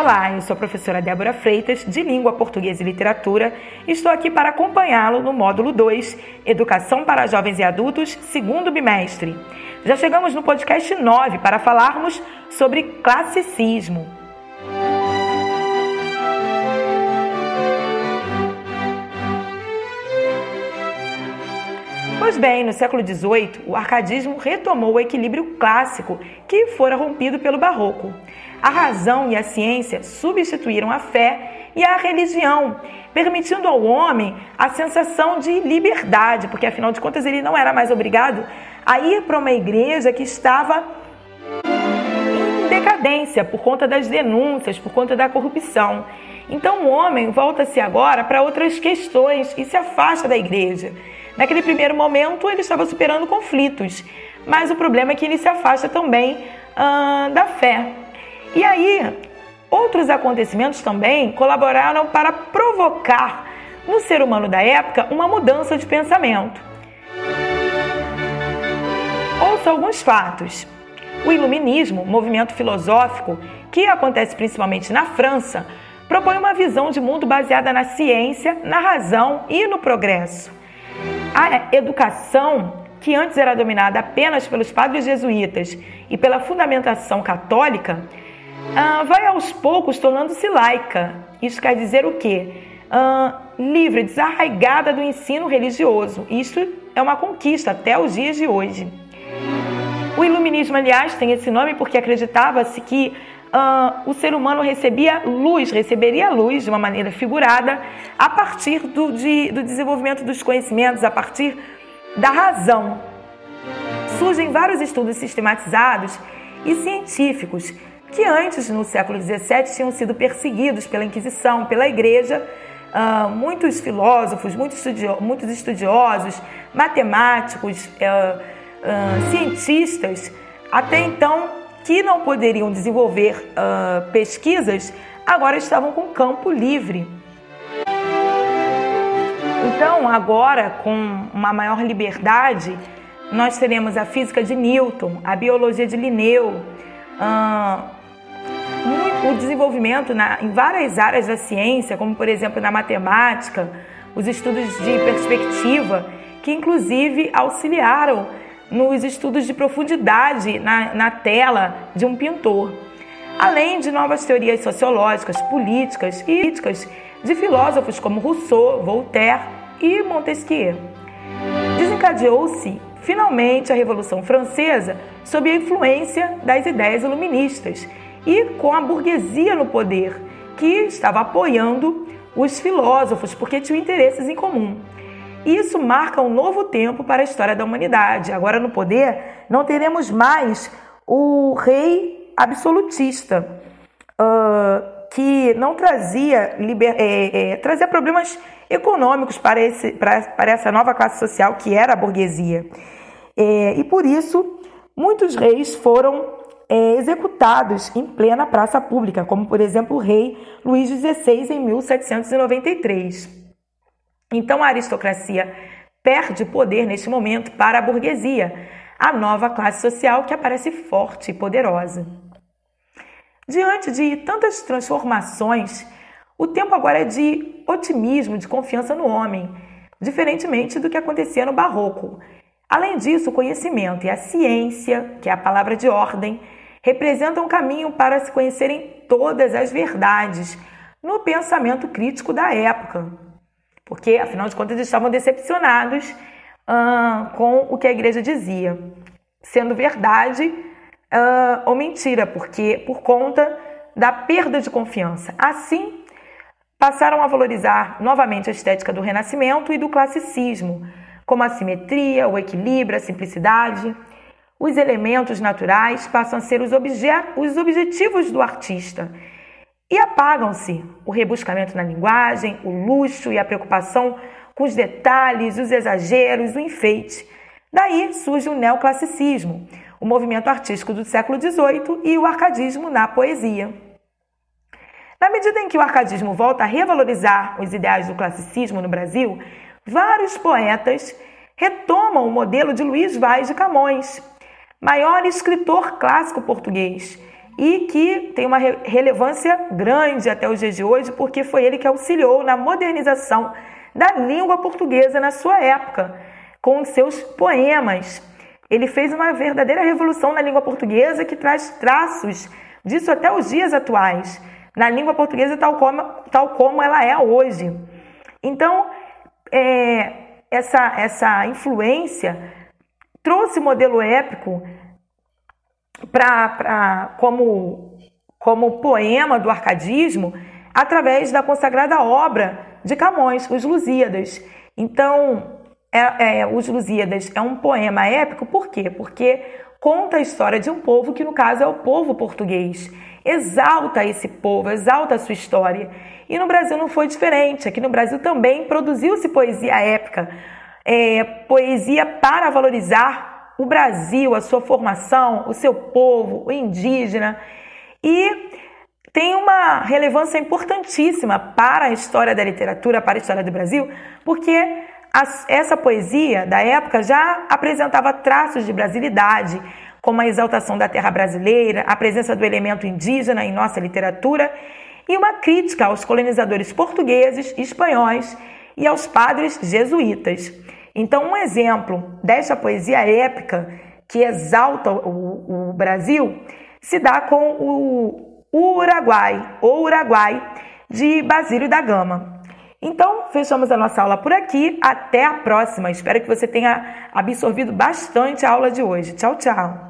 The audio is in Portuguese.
Olá, eu sou a professora Débora Freitas, de Língua Portuguesa e Literatura, e estou aqui para acompanhá-lo no módulo 2, Educação para Jovens e Adultos, segundo bimestre. Já chegamos no podcast 9 para falarmos sobre classicismo. Bem, no século XVIII, o arcadismo retomou o equilíbrio clássico que fora rompido pelo barroco. A razão e a ciência substituíram a fé e a religião, permitindo ao homem a sensação de liberdade, porque afinal de contas ele não era mais obrigado a ir para uma igreja que estava em decadência por conta das denúncias, por conta da corrupção. Então o homem volta-se agora para outras questões e se afasta da igreja. Naquele primeiro momento ele estava superando conflitos, mas o problema é que ele se afasta também hum, da fé. E aí, outros acontecimentos também colaboraram para provocar no ser humano da época uma mudança de pensamento. Ouça alguns fatos. O Iluminismo, movimento filosófico que acontece principalmente na França, propõe uma visão de mundo baseada na ciência, na razão e no progresso. A educação, que antes era dominada apenas pelos padres jesuítas e pela fundamentação católica, ah, vai aos poucos tornando-se laica. Isso quer dizer o quê? Ah, livre, desarraigada do ensino religioso. Isso é uma conquista até os dias de hoje. O iluminismo, aliás, tem esse nome porque acreditava-se que ah, o ser humano recebia luz, receberia luz de uma maneira figurada a partir do, de, do desenvolvimento dos conhecimentos, a partir da razão. Surgem vários estudos sistematizados e científicos que antes, no século XVII, tinham sido perseguidos pela Inquisição, pela Igreja. Uh, muitos filósofos, muitos, muitos estudiosos, matemáticos, uh, uh, cientistas, até então que não poderiam desenvolver pesquisas, agora estavam com campo livre. Então, agora, com uma maior liberdade, nós teremos a física de Newton, a biologia de Linneu, o desenvolvimento na, em várias áreas da ciência, como por exemplo na matemática, os estudos de perspectiva, que inclusive auxiliaram nos estudos de profundidade na, na tela de um pintor, além de novas teorias sociológicas, políticas e críticas de filósofos como Rousseau, Voltaire e Montesquieu. Desencadeou-se finalmente a Revolução Francesa sob a influência das ideias iluministas e com a burguesia no poder, que estava apoiando os filósofos porque tinham interesses em comum. Isso marca um novo tempo para a história da humanidade. Agora, no poder, não teremos mais o rei absolutista, uh, que não trazia, liber... é, é, trazia problemas econômicos para, esse, para, para essa nova classe social que era a burguesia. É, e por isso, muitos reis foram é, executados em plena praça pública, como por exemplo o rei Luís XVI em 1793. Então a aristocracia perde poder neste momento para a burguesia, a nova classe social que aparece forte e poderosa. Diante de tantas transformações, o tempo agora é de otimismo, de confiança no homem, diferentemente do que acontecia no Barroco. Além disso, o conhecimento e a ciência, que é a palavra de ordem, representam um caminho para se conhecerem todas as verdades no pensamento crítico da época, porque afinal de contas estavam decepcionados uh, com o que a igreja dizia, sendo verdade uh, ou mentira, porque por conta da perda de confiança. Assim, passaram a valorizar novamente a estética do Renascimento e do classicismo, como a simetria, o equilíbrio, a simplicidade. Os elementos naturais passam a ser os, obje os objetivos do artista e apagam-se o rebuscamento na linguagem, o luxo e a preocupação com os detalhes, os exageros, o enfeite. Daí surge o neoclassicismo, o movimento artístico do século XVIII e o arcadismo na poesia. Na medida em que o arcadismo volta a revalorizar os ideais do classicismo no Brasil, vários poetas retomam o modelo de Luiz Vaz de Camões, maior escritor clássico português, e que tem uma relevância grande até os dias de hoje, porque foi ele que auxiliou na modernização da língua portuguesa na sua época, com seus poemas. Ele fez uma verdadeira revolução na língua portuguesa que traz traços disso até os dias atuais, na língua portuguesa tal como, tal como ela é hoje. Então, é, essa, essa influência trouxe o modelo épico pra, pra, como, como poema do arcadismo através da consagrada obra de Camões, Os Lusíadas. Então, é, é, Os Lusíadas é um poema épico, por quê? Porque conta a história de um povo que, no caso, é o povo português. Exalta esse povo, exalta a sua história. E no Brasil não foi diferente. Aqui no Brasil também produziu-se poesia épica, é, poesia para valorizar o Brasil, a sua formação, o seu povo, o indígena. E tem uma relevância importantíssima para a história da literatura, para a história do Brasil, porque essa poesia da época já apresentava traços de brasilidade, como a exaltação da terra brasileira, a presença do elemento indígena em nossa literatura e uma crítica aos colonizadores portugueses, espanhóis e aos padres jesuítas. Então, um exemplo desta poesia épica que exalta o, o Brasil se dá com o, o Uruguai, ou Uruguai, de Basílio da Gama. Então, fechamos a nossa aula por aqui. Até a próxima. Espero que você tenha absorvido bastante a aula de hoje. Tchau, tchau.